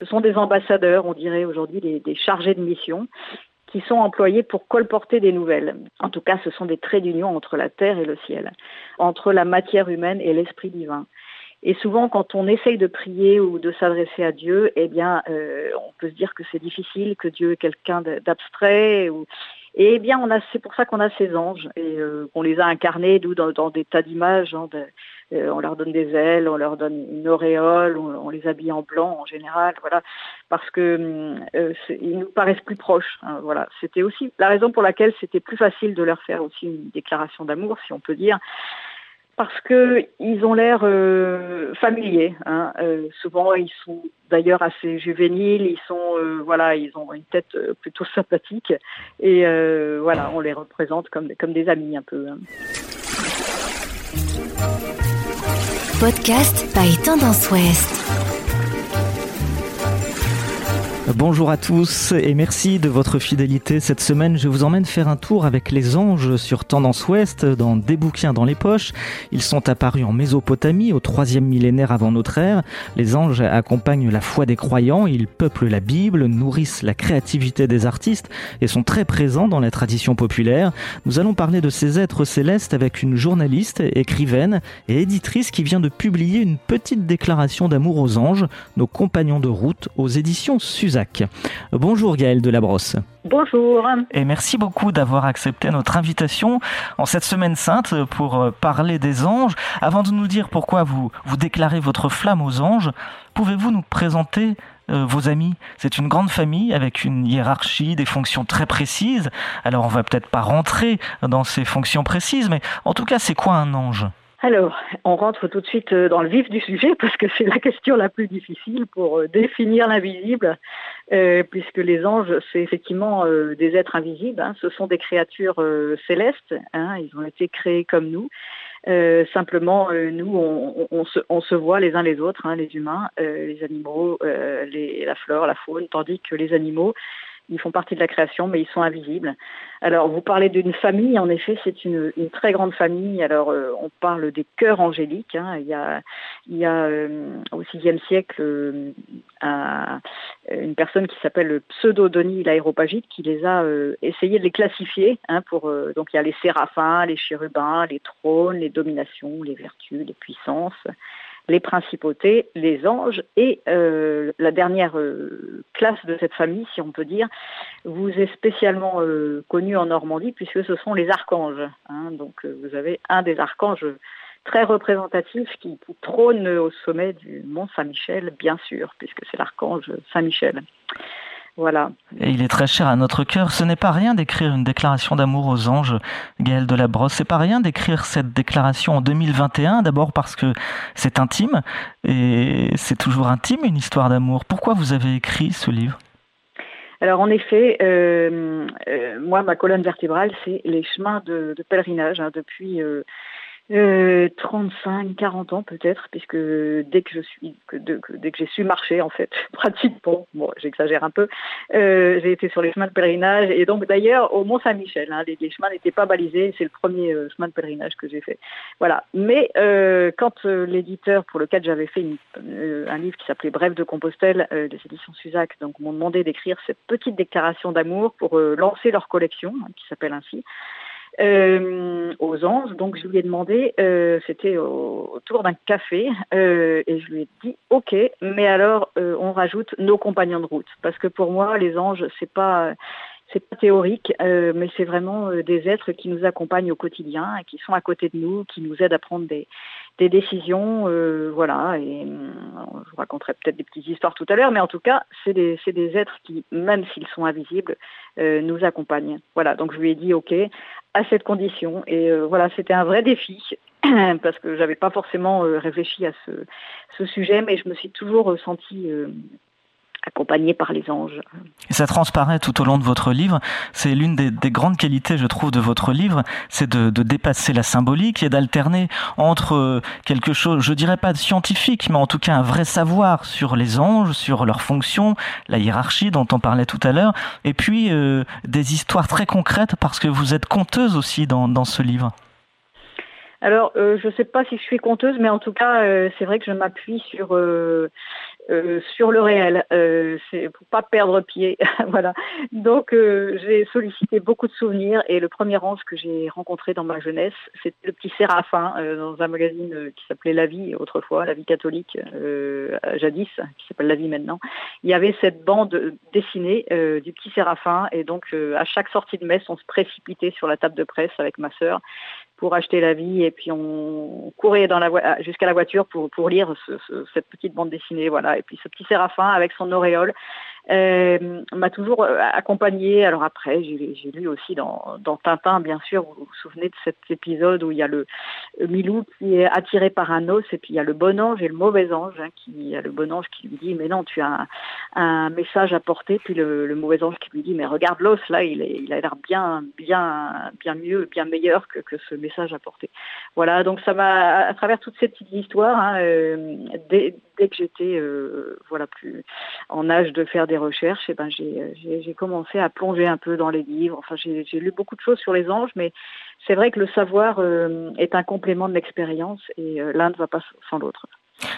Ce sont des ambassadeurs, on dirait aujourd'hui des, chargés de mission, qui sont employés pour colporter des nouvelles. En tout cas, ce sont des traits d'union entre la terre et le ciel, entre la matière humaine et l'esprit divin. Et souvent, quand on essaye de prier ou de s'adresser à Dieu, eh bien, euh, on peut se dire que c'est difficile, que Dieu est quelqu'un d'abstrait. Ou... Et eh bien, on a, c'est pour ça qu'on a ces anges et euh, qu'on les a incarnés, nous, dans, des tas d'images. Hein, euh, on leur donne des ailes, on leur donne une auréole, on, les habille en blanc en général, voilà, parce que euh, ils nous paraissent plus proches. Hein, voilà, c'était aussi la raison pour laquelle c'était plus facile de leur faire aussi une déclaration d'amour, si on peut dire parce que ils ont l'air euh, familiers. Hein. Euh, souvent, ils sont d'ailleurs assez juvéniles. Ils sont, euh, voilà, ils ont une tête plutôt sympathique et voilà, on les représente comme comme des amis un peu. Hein. Podcast by Tendance Ouest. Bonjour à tous et merci de votre fidélité. Cette semaine, je vous emmène faire un tour avec les anges sur Tendance Ouest dans des bouquins dans les poches. Ils sont apparus en Mésopotamie au troisième millénaire avant notre ère. Les anges accompagnent la foi des croyants, ils peuplent la Bible, nourrissent la créativité des artistes et sont très présents dans la tradition populaire. Nous allons parler de ces êtres célestes avec une journaliste, écrivaine et éditrice qui vient de publier une petite déclaration d'amour aux anges, nos compagnons de route aux éditions Suzanne. Bonjour Gaëlle Delabrosse. Bonjour. Et merci beaucoup d'avoir accepté notre invitation en cette semaine sainte pour euh, parler des anges. Avant de nous dire pourquoi vous, vous déclarez votre flamme aux anges, pouvez-vous nous présenter euh, vos amis? C'est une grande famille avec une hiérarchie, des fonctions très précises. Alors on va peut-être pas rentrer dans ces fonctions précises, mais en tout cas, c'est quoi un ange? Alors, on rentre tout de suite euh, dans le vif du sujet parce que c'est la question la plus difficile pour euh, définir l'invisible, euh, puisque les anges, c'est effectivement des êtres invisibles. Hein. Ce sont des créatures célestes. Hein. Ils ont été créés comme nous. simplement, nous, on, se, voit les uns les autres, hein, les humains, les animaux, la flore, la faune, tandis que les animaux, ils font partie de la création, mais ils sont invisibles. Alors, vous parlez d'une famille, en effet, c'est une, très grande famille. Alors, euh, on parle des chœurs angéliques. Hein. Il y a, il y a euh, au VIe siècle euh, un, une personne qui s'appelle le pseudo-Denis l'aéropagite qui les a essayé de les classifier. Hein, donc, il y a les séraphins, les chérubins, les trônes, les dominations, les vertus, les puissances les principautés, les anges et euh, la dernière euh, classe de cette famille, si on peut dire, vous est spécialement euh, connue en Normandie puisque ce sont les archanges. Hein. donc vous avez un des archanges très représentatif qui, qui trône au sommet du mont Saint-Michel, bien sûr, puisque c'est l'archange Saint-Michel. Voilà. Et il est très cher à notre cœur. Ce n'est pas rien d'écrire une déclaration d'amour aux anges, Gaël Delabrosse. C'est pas rien d'écrire cette déclaration en 2021, d'abord parce que c'est intime, et c'est toujours intime une histoire d'amour. Pourquoi vous avez écrit ce livre? Alors en effet, euh, euh, moi ma colonne vertébrale c'est les chemins de, de pèlerinage hein, depuis euh, euh, 35, 40 ans peut-être, puisque dès que j'ai su marcher en fait, pratiquement, bon, j'exagère un peu, euh, j'ai été sur les chemins de pèlerinage et donc d'ailleurs au Mont Saint-Michel, hein, les, chemins n'étaient pas balisés, c'est le premier euh, chemin de pèlerinage que j'ai fait. Voilà. Mais euh, quand euh, l'éditeur pour lequel j'avais fait euh, un livre qui s'appelait Bref de Compostelle des éditions Suzac, donc m'ont demandé d'écrire cette petite déclaration d'amour pour lancer leur collection, hein, qui s'appelle ainsi euh, aux anges. Donc je lui ai demandé, euh, c'était au, autour d'un café, euh, et je lui ai dit, ok, mais alors euh, on rajoute nos compagnons de route, parce que pour moi les anges c'est pas c'est pas théorique, euh, mais c'est vraiment euh, des êtres qui nous accompagnent au quotidien, et qui sont à côté de nous, qui nous aident à prendre des, des décisions, voilà. Et je vous raconterai peut-être des petites histoires tout à l'heure, mais en tout cas, c'est des, des êtres qui, même s'ils sont invisibles, nous accompagnent. Voilà. Donc je lui ai dit OK à cette condition, et euh, voilà, c'était un vrai défi parce que j'avais pas forcément réfléchi à ce, ce sujet, mais je me suis toujours sentie accompagné par les anges. Et ça transparaît tout au long de votre livre. C'est l'une des, des, grandes qualités, je trouve, de votre livre, c'est de, de, dépasser la symbolique et d'alterner entre euh, quelque chose, je dirais pas de scientifique, mais en tout cas un vrai savoir sur les anges, sur leurs fonctions, la hiérarchie dont on parlait tout à l'heure, et puis euh, des histoires très concrètes parce que vous êtes conteuse aussi dans, dans ce livre. Alors, euh, je ne sais pas si je suis conteuse, mais en tout cas, euh, c'est vrai que je m'appuie sur euh, euh, sur le réel, euh, c'est pour pas perdre pied, voilà. Donc euh, j'ai sollicité beaucoup de souvenirs et le premier ange que j'ai rencontré dans ma jeunesse, c'était le petit Séraphin dans un magazine qui s'appelait La Vie autrefois, La Vie catholique jadis, qui s'appelle La Vie maintenant. Il y avait cette bande dessinée du petit Séraphin et donc à chaque sortie de messe, on se précipitait sur la table de presse avec ma sœur pour acheter la vie et puis on courait dans la jusqu'à la voiture pour pour lire cette petite bande dessinée voilà. Et puis ce petit Séraphin avec son auréole euh, m'a toujours euh, accompagné. Alors après, j'ai lu aussi dans, Tintin, bien sûr, vous vous souvenez de cet épisode où il y a le, Milou qui est attiré par un os, et puis il y a le bon ange et le mauvais ange, hein, qui il y a le bon ange qui lui dit mais non, tu as un, message à porter, puis le, mauvais ange qui lui dit mais regarde l'os là, il, a l'air bien, bien, bien mieux, bien meilleur que, ce message à porter. Voilà, donc ça m'a, à travers toutes ces petites histoires, hein, euh, dès, que j'étais euh, voilà plus en âge de faire des recherches, eh ben j'ai commencé à plonger un peu dans les livres. Enfin, j'ai lu beaucoup de choses sur les anges, mais c'est vrai que le savoir euh, est un complément de l'expérience et euh, l'un ne va pas sans l'autre.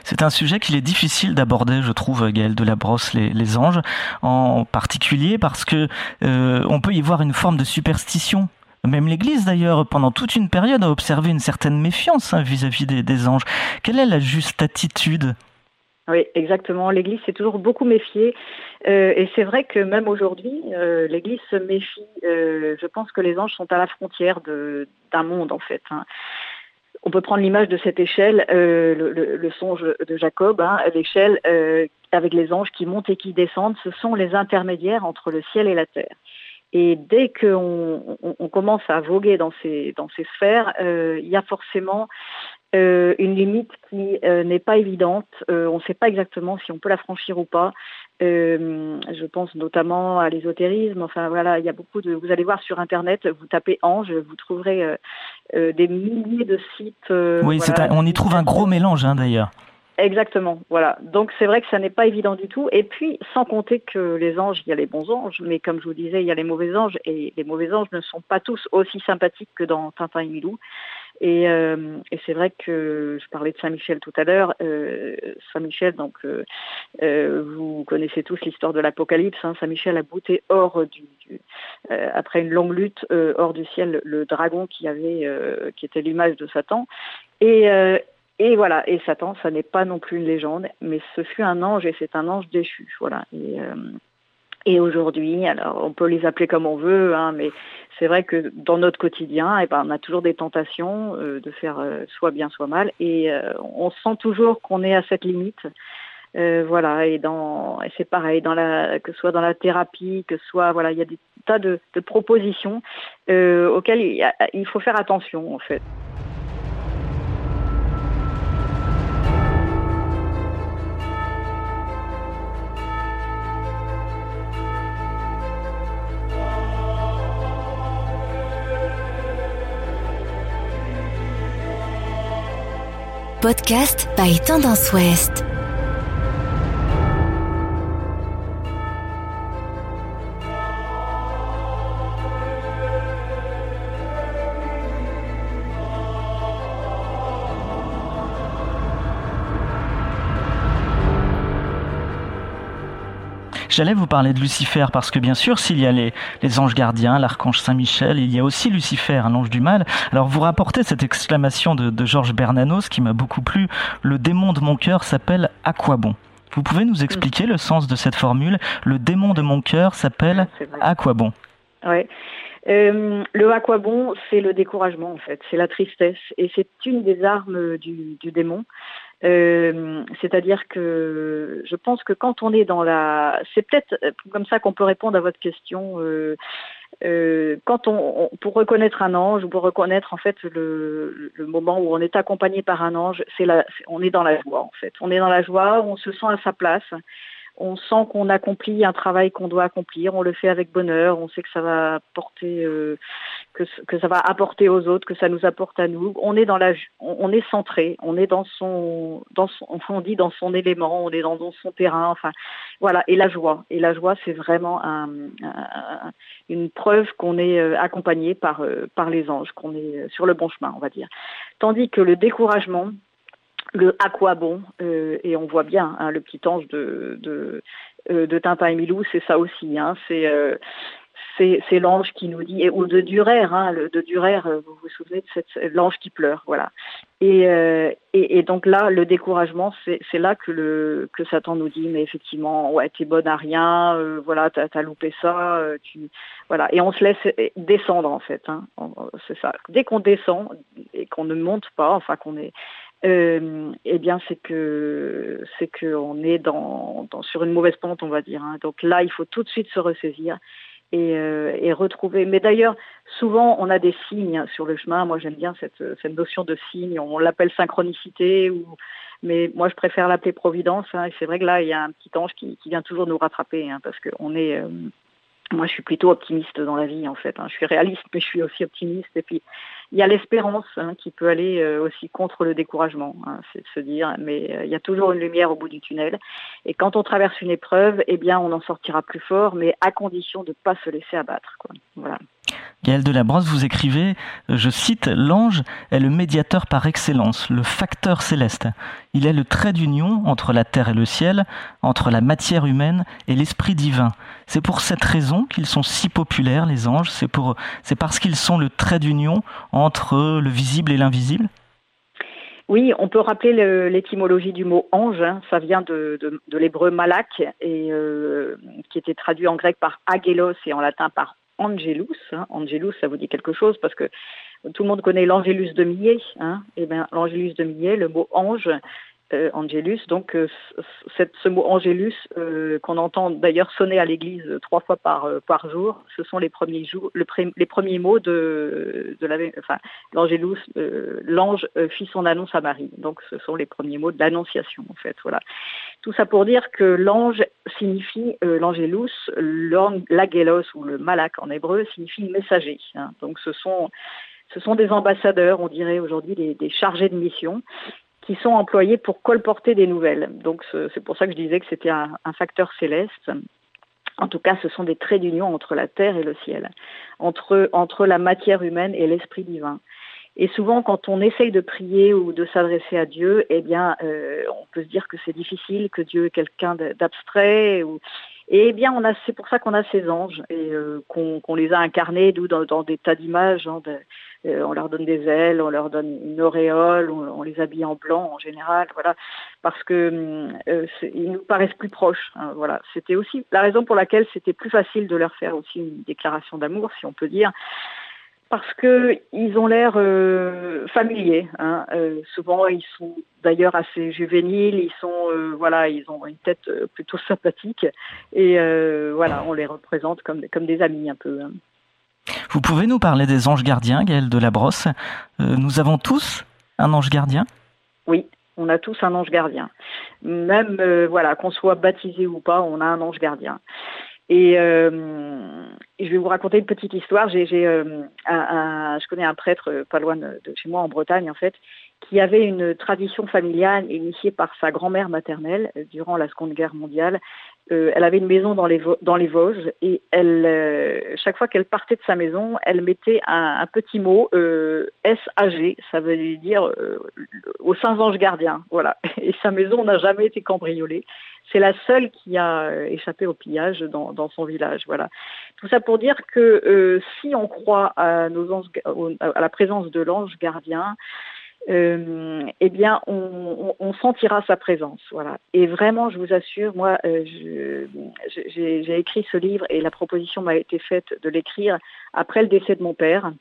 C'est un sujet qu'il est difficile d'aborder, je trouve, Gaël de la Brosse, les, anges, en particulier parce que on peut y voir une forme de superstition. Même l'Église, d'ailleurs, pendant toute une période, a observé une certaine méfiance hein, vis-à-vis des anges. Quelle est la juste attitude? Oui, exactement. L'Église s'est toujours beaucoup méfiée. Euh, et c'est vrai que même aujourd'hui, euh, l'Église se méfie. Euh, je pense que les anges sont à la frontière d'un monde, en fait. Hein. On peut prendre l'image de cette échelle, le, songe de Jacob, hein, l'échelle avec les anges qui montent et qui descendent. Ce sont les intermédiaires entre le ciel et la terre. Et dès qu'on on, commence à voguer dans ces sphères, il y a forcément euh, une limite qui euh, n'est pas évidente. Euh, on ne sait pas exactement si on peut la franchir ou pas. je pense notamment à l'ésotérisme. Enfin voilà, il y a beaucoup de. Vous allez voir sur internet, vous tapez ange, vous trouverez des milliers de sites. oui, on y trouve un gros mélange hein, d'ailleurs. Exactement, voilà. Donc c'est vrai que ça n'est pas évident du tout. Et puis, sans compter que les anges, il y a les bons anges, mais comme je vous disais, il y a les mauvais anges, et les mauvais anges ne sont pas tous aussi sympathiques que dans Tintin et Milou. Et, euh, c'est vrai que je parlais de Saint-Michel tout à l'heure. Euh, Saint-Michel, donc euh, vous connaissez tous l'histoire de l'Apocalypse. Hein. Saint-Michel a bouté hors du, après une longue lutte hors du ciel le dragon qui avait qui était l'image de Satan. Et et voilà, et Satan, ça n'est pas non plus une légende, mais ce fut un ange et c'est un ange déchu. Voilà. Et, euh, aujourd'hui, alors on peut les appeler comme on veut, hein, mais c'est vrai que dans notre quotidien, eh ben, on a toujours des tentations euh, de faire euh, soit bien, soit mal, et on sent toujours qu'on est à cette limite. Voilà, et et c'est pareil, que ce soit dans la thérapie, que ce soit voilà, il y a des tas de, de propositions auxquelles il, il faut faire attention en fait. Podcast by Tendance Ouest. J'allais vous parler de Lucifer parce que bien sûr, s'il y a les, les anges gardiens, l'archange Saint-Michel, il y a aussi Lucifer, un ange du mal. Alors vous rapportez cette exclamation de, de Georges Bernanos qui m'a beaucoup plu. Le démon de mon cœur s'appelle à quoi bon Vous pouvez nous expliquer le sens de cette formule? Le démon de mon cœur s'appelle à quoi bon Oui. Euh, le à quoi bon, c'est le découragement en fait, c'est la tristesse et c'est une des armes du, du démon. Euh, c'est-à-dire que je pense que quand on est dans la, c'est peut-être comme ça qu'on peut répondre à votre question. Euh, euh, quand on, pour reconnaître un ange ou pour reconnaître en fait le, moment où on est accompagné par un ange, c'est on est dans la joie en fait. On est dans la joie, on se sent à sa place on sent qu'on accomplit un travail qu'on doit accomplir, on le fait avec bonheur, on sait que ça va apporter, euh, apporter aux autres, que ça nous apporte à nous. On est centré, on est dans son, dans son, on dit dans son élément, on est dans, son terrain. Voilà. Et la joie, et la joie, c'est vraiment un, un, une preuve qu'on est euh, accompagné euh, par les anges, qu'on est sur le bon chemin, on va dire. Tandis que le découragement, le à quoi bon et on voit bien hein, le petit ange de de, de Tintin et Milou, c'est ça aussi. Hein, c'est c'est l'ange qui nous dit, ou de Durer, hein, le, de Durer, euh, vous vous souvenez de l'ange qui pleure, voilà. Et, euh, et, donc là, le découragement, c'est là que le que Satan nous dit, mais effectivement, ouais, t'es bonne à rien, euh, voilà, t'as as loupé ça, euh, tu voilà, et on se laisse descendre en fait, c'est ça. Dès qu'on descend et qu'on ne monte pas, enfin qu'on est euh, eh bien, c'est que c'est qu'on est dans, sur une mauvaise pente, on va dire. Hein. Donc là, il faut tout de suite se ressaisir et, euh, et retrouver. Mais d'ailleurs, souvent, on a des signes sur le chemin. Moi, j'aime bien cette, cette notion de signe. On l'appelle synchronicité, ou, mais moi, je préfère l'appeler providence. Hein. Et c'est vrai que là, il y a un petit ange qui, qui vient toujours nous rattraper, hein, parce qu'on est. Euh, moi, je suis plutôt optimiste dans la vie, en fait. Hein. Je suis réaliste, mais je suis aussi optimiste. Et puis, il y a l'espérance hein, qui peut aller euh, aussi contre le découragement. Hein. C'est de se dire, mais euh, il y a toujours une lumière au bout du tunnel. Et quand on traverse une épreuve, eh bien, on en sortira plus fort, mais à condition de ne pas se laisser abattre. Quoi. Voilà. Gaël Delabrosse, vous écrivez, euh, je cite, L'ange est le médiateur par excellence, le facteur céleste. Il est le trait d'union entre la terre et le ciel, entre la matière humaine et l'esprit divin. C'est pour cette raison qu'ils sont si populaires, les anges. C'est parce qu'ils sont le trait d'union entre le visible et l'invisible. Oui, on peut rappeler l'étymologie du mot ange. Hein. Ça vient de, l'hébreu malak, euh, qui était traduit en grec par agelos et en latin par Angelus. Hein. Angelus, ça vous dit quelque chose parce que tout le monde connaît l'Angelus de Millet. Hein. Eh bien, l'Angelus de Millet, le mot ange, euh, Angelus. Donc, euh, ce mot Angelus, euh, qu'on entend d'ailleurs sonner à l'église trois fois par, euh, jour, ce sont les premiers, mots de, de la, l'ange fit son annonce à Marie. Donc, ce sont les premiers mots de l'annonciation, en fait. Voilà. Tout ça pour dire que l'ange signifie, l'Angelus, l'agelos ou le malak en hébreu signifie messager. Hein. Donc, ce sont des ambassadeurs, on dirait aujourd'hui des chargés de mission, qui sont employés pour colporter des nouvelles. Donc c'est pour ça que je disais que c'était un, facteur céleste. En tout cas, ce sont des traits d'union entre la terre et le ciel, entre, entre la matière humaine et l'esprit divin. Et souvent, quand on essaye de prier ou de s'adresser à Dieu, eh bien, euh, on peut se dire que c'est difficile, que Dieu est quelqu'un d'abstrait. Ou... Et eh bien, on a, c'est pour ça qu'on a ces anges et euh, qu'on, les a incarnés, d'où dans, des tas d'images, hein, euh, on leur donne des ailes, on leur donne une auréole, on, les habille en blanc en général, voilà, parce que euh, ils nous paraissent plus proches. Hein, voilà, c'était aussi la raison pour laquelle c'était plus facile de leur faire aussi une déclaration d'amour, si on peut dire parce que ils ont l'air euh, familiers. Hein. Euh, souvent, ils sont d'ailleurs assez juvéniles. Ils sont, euh, voilà, ils ont une tête plutôt sympathique et voilà, on les représente comme comme des amis un peu. Hein. Vous pouvez nous parler des anges gardiens, Gaëlle de la Brosse Nous avons tous un ange gardien? Oui, on a tous un ange gardien. Même, voilà, qu'on soit baptisé ou pas, on a un ange gardien. Et euh, je vais vous raconter une petite histoire. J'ai, euh, je connais un prêtre pas loin de chez moi en Bretagne, en fait, qui avait une tradition familiale initiée par sa grand-mère maternelle durant la Seconde Guerre mondiale euh, elle avait une maison dans les, Vosges et euh, chaque fois qu'elle partait de sa maison, elle mettait un, petit mot euh, SAG, ça veut dire euh, aux saints anges gardiens. Voilà. Et sa maison n'a jamais été cambriolée. C'est la seule qui a échappé au pillage dans, son village. Voilà. Tout ça pour dire que si on croit à la présence de l'ange gardien, euh, eh bien, on, sentira sa présence. Voilà. Et vraiment, je vous assure, moi, euh, j'ai écrit ce livre et la proposition m'a été faite de l'écrire après le décès de mon père,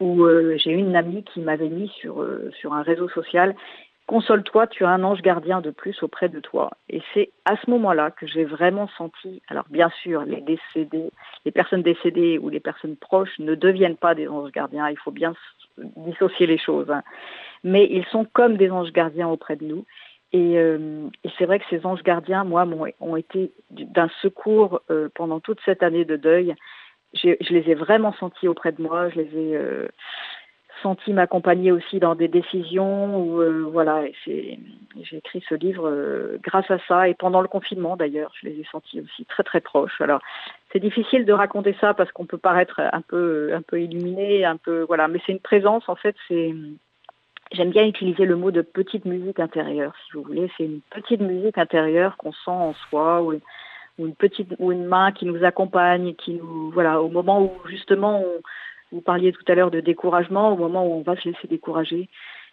où euh, j'ai une amie qui m'avait mis sur, euh, sur un réseau social Console-toi, tu as un ange gardien de plus auprès de toi. Et c'est à ce moment-là que j'ai vraiment senti, alors bien sûr, les décédés, les personnes décédées ou les personnes proches ne deviennent pas des anges gardiens, il faut bien dissocier les choses. Hein. Mais ils sont comme des anges gardiens auprès de nous. Et, euh, c'est vrai que ces anges gardiens, moi, ont été d'un secours euh, pendant toute cette année de deuil. Je les ai vraiment sentis auprès de moi. Je les ai euh, sentis m'accompagner aussi dans des décisions. Où, euh, voilà, j'ai écrit ce livre euh, grâce à ça. Et pendant le confinement, d'ailleurs, je les ai sentis aussi très très proches. Alors, c'est difficile de raconter ça parce qu'on peut paraître un peu un peu illuminé, un peu voilà. Mais c'est une présence. En fait, c'est J'aime bien utiliser le mot de petite musique intérieure, si vous voulez. C'est une petite musique intérieure qu'on sent en soi, ou, une petite ou une main qui nous accompagne, qui nous voilà, au moment où justement vous parliez tout à l'heure de découragement, au moment où on va se laisser décourager,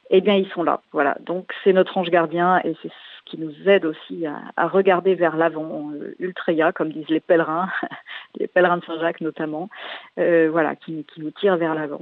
eh bien ils sont là. Voilà. Donc c'est notre ange gardien et c'est ce qui nous aide aussi à, regarder vers l'avant, euh, comme disent les pèlerins, les pèlerins de Saint-Jacques notamment, euh, voilà, qui, qui nous tire vers l'avant.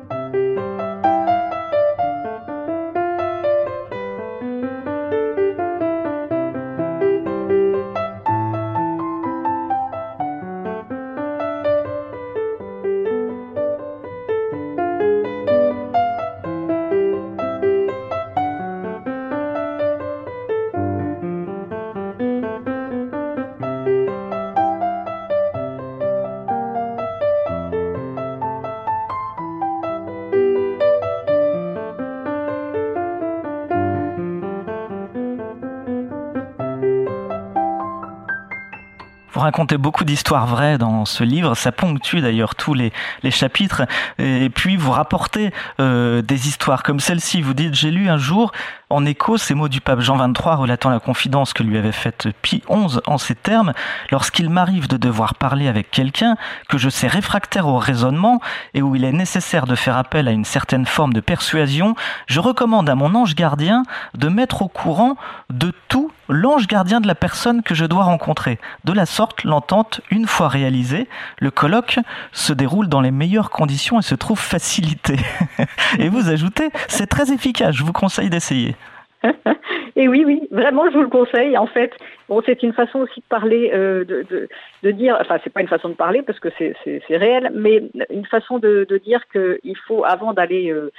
Racontez beaucoup d'histoires vraies dans ce livre, ça ponctue d'ailleurs tous les, les, chapitres, et puis vous rapportez euh, des histoires comme celle-ci. Vous dites, j'ai lu un jour en écho ces mots du pape Jean XXIII relatant la confidence que lui avait faite Pie XI en ces termes, lorsqu'il m'arrive de devoir parler avec quelqu'un, que je sais réfractaire au raisonnement et où il est nécessaire de faire appel à une certaine forme de persuasion, je recommande à mon ange gardien de mettre au courant de tout l'ange gardien de la personne que je dois rencontrer. De la sorte, l'entente, une fois réalisée, le colloque se déroule dans les meilleures conditions et se trouve facilité. et vous ajoutez, c'est très efficace, je vous conseille d'essayer. Et oui, oui, vraiment, je vous le conseille. En fait, bon, c'est une façon aussi de parler, euh, de, de, de, dire, enfin, c'est pas une façon de parler parce que c'est réel, mais une façon de, de dire qu'il faut, avant d'aller, euh,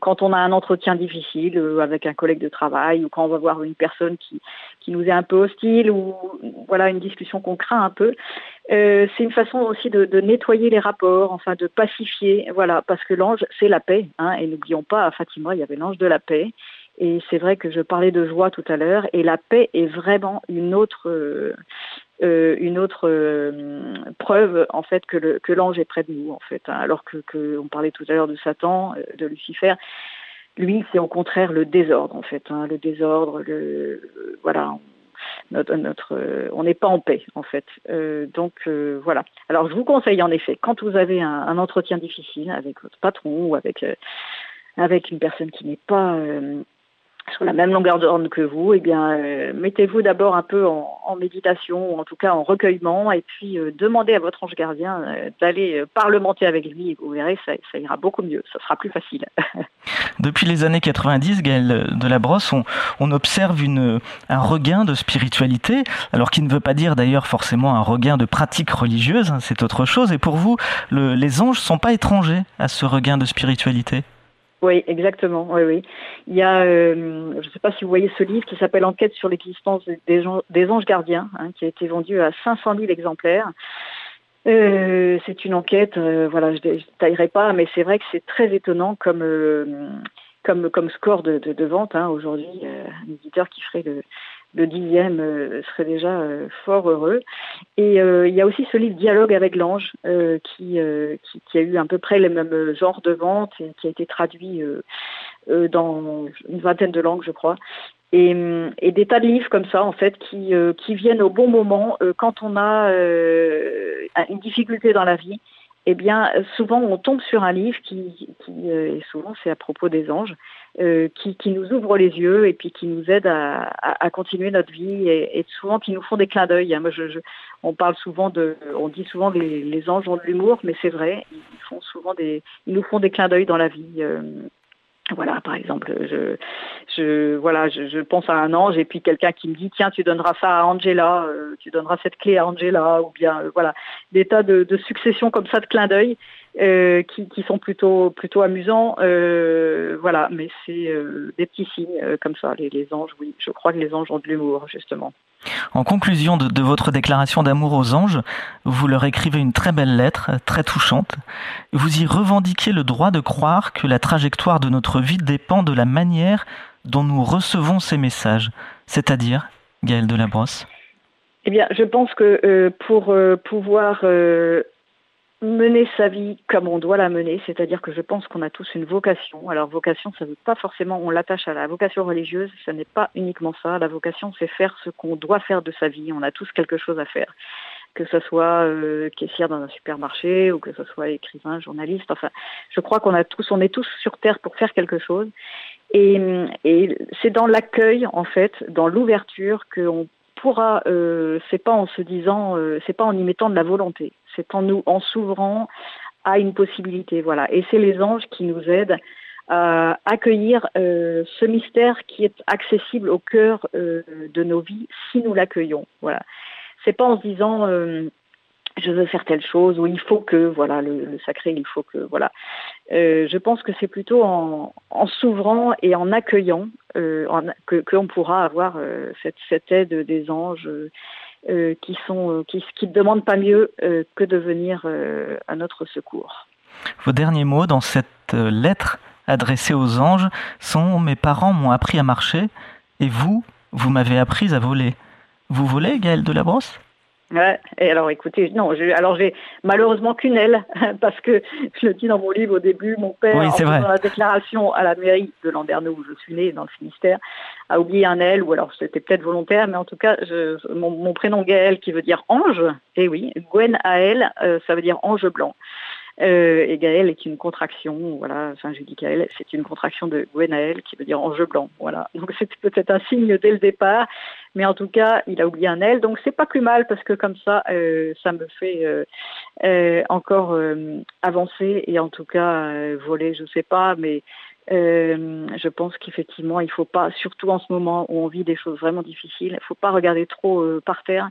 quand on a un entretien difficile euh, avec un collègue de travail ou quand on va voir une personne qui, qui nous est un peu hostile ou voilà une discussion qu'on craint un peu, euh, c'est une façon aussi de, de, nettoyer les rapports, enfin de pacifier, voilà, parce que l'ange, c'est la paix, hein, et n'oublions pas, à Fatima, il y avait l'ange de la paix, et c'est vrai que je parlais de joie tout à l'heure, et la paix est vraiment une autre, euh, euh une autre euh, preuve en fait que, l'ange est près de nous en fait. Hein. alors que, on parlait tout à l'heure de Satan, de Lucifer, lui c'est au contraire le désordre en fait, hein, le désordre, voilà. Notre, on n'est pas en paix en fait. Donc voilà. Alors je vous conseille en effet, quand vous avez un, un entretien difficile avec votre patron ou avec avec une personne qui n'est pas sur la même longueur d'onde que vous, eh bien, euh, mettez-vous d'abord un peu en, méditation, ou en tout cas en recueillement, et puis euh, demandez à votre ange gardien euh, d'aller parlementer avec lui, et vous verrez, ça, ira beaucoup mieux, ça sera plus facile. Depuis les années 90, Gaël de la Brosse, on, observe une, un regain de spiritualité, alors qui ne veut pas dire d'ailleurs forcément un regain de pratique religieuse, hein, c'est autre chose, et pour vous, le, les anges sont pas étrangers à ce regain de spiritualité? Oui, exactement. Oui, oui. Il y a, euh, je ne sais pas si vous voyez ce livre qui s'appelle Enquête sur l'existence des, anges gardiens, hein, qui a été vendu à 500 000 exemplaires. Euh, c'est une enquête, euh, voilà, je ne détaillerai pas, mais c'est vrai que c'est très étonnant comme, score de vente. Hein, Aujourd'hui, un éditeur qui ferait le, le dixième euh, serait déjà euh, fort heureux. Et euh, il y a aussi ce livre Dialogue avec l'ange qui, a eu à peu près les mêmes genres de vente et qui a été traduit dans une vingtaine de langues, je crois. Et, et, des tas de livres comme ça, en fait, qui viennent au bon moment quand on a une difficulté dans la vie eh bien, souvent on tombe sur un livre qui, qui et souvent c'est à propos des anges, euh, qui, qui, nous ouvre les yeux et puis qui nous aide à, continuer notre vie et, souvent qui nous font des clins d'œil. Hein. Moi, je, on parle souvent de, on dit souvent que les, anges ont de l'humour, mais c'est vrai, ils font souvent des, ils nous font des clins d'œil dans la vie. Euh, voilà, par exemple, je, pense à un ange et puis quelqu'un qui me dit tiens, tu donneras ça à Angela, euh, tu donneras cette clé à Angela, ou bien euh, voilà, des tas de, de successions comme ça de clins d'œil euh, qui, qui, sont plutôt plutôt amusants. Euh, voilà, mais c'est euh, des petits signes comme ça. Les, les, anges, oui, je crois que les anges ont de l'humour justement. En conclusion de, de votre déclaration d'amour aux anges, vous leur écrivez une très belle lettre, très touchante. Vous y revendiquez le droit de croire que la trajectoire de notre vie dépend de la manière dont nous recevons ces messages, c'est-à-dire, Gaëlle Delabrosse? Eh bien, je pense que euh, pour euh, pouvoir euh, mener sa vie comme on doit la mener, c'est-à-dire que je pense qu'on a tous une vocation. Alors vocation, ça ne veut pas forcément, on l'attache à la vocation religieuse, ce n'est pas uniquement ça. La vocation, c'est faire ce qu'on doit faire de sa vie. On a tous quelque chose à faire que ce soit euh, caissière dans un supermarché ou que ce soit écrivain, journaliste. Enfin, je crois qu'on a tous, on est tous sur terre pour faire quelque chose. Et, et c'est dans l'accueil, en fait, dans l'ouverture, qu'on pourra. Euh, c'est pas en se disant, euh, c'est pas en y mettant de la volonté. C'est en nous, en s'ouvrant à une possibilité. Voilà. Et c'est les anges qui nous aident à accueillir euh, ce mystère qui est accessible au cœur euh, de nos vies si nous l'accueillons. Voilà c'est pas en se disant euh, je veux faire telle chose ou il faut que voilà le, sacré il faut que voilà euh, je pense que c'est plutôt en, s'ouvrant et en accueillant euh, que qu'on pourra avoir cette, cette, aide des anges qui sont qui qui ne demandent pas mieux que de venir à notre secours. Vos derniers mots dans cette lettre adressée aux anges sont mes parents m'ont appris à marcher et vous vous m'avez appris à voler. Vous volez, Gaëlle de la Brosse Ouais, et alors écoutez, non, alors j'ai malheureusement qu'une aile, parce que je le dis dans mon livre au début, mon père, en faisant la déclaration à la mairie de Landerneau, où je suis née, dans le Finistère, a oublié un L, ou alors c'était peut-être volontaire, mais en tout cas, je, mon, prénom Gaël, qui veut dire ange, et eh oui, Gwen A.L., euh, ça veut dire ange blanc. Euh, et Gaël est une contraction, voilà, enfin je dis Gaël, c'est une contraction de Gwenaël qui veut dire enjeu blanc, voilà. Donc c'était peut-être un signe dès le départ, mais en tout cas il a oublié un L, donc c'est pas plus mal parce que comme ça, euh, ça me fait euh, encore avancer et en tout cas voler, je sais pas, mais je pense qu'effectivement, il faut pas, surtout en ce moment où on vit des choses vraiment difficiles, il faut pas regarder trop par terre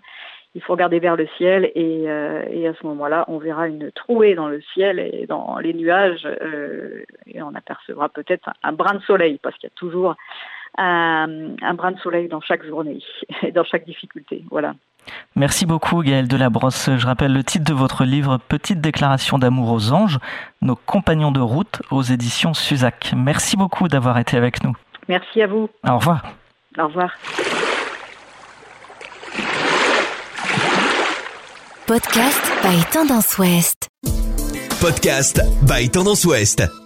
il faut regarder vers le ciel et, euh, et à ce moment-là, on verra une trouée dans le ciel et dans les nuages euh, et on apercevra peut-être un, brin de soleil parce qu'il y a toujours un, un, brin de soleil dans chaque journée et dans chaque difficulté. Voilà. Merci beaucoup Gaëlle Delabrosse. Je rappelle le titre de votre livre Petite déclaration d'amour aux anges, nos compagnons de route aux éditions Suzac. Merci beaucoup d'avoir été avec nous. Merci à vous. Au revoir. Au revoir. Podcast by Tendance Ouest. Podcast by Tendance Ouest.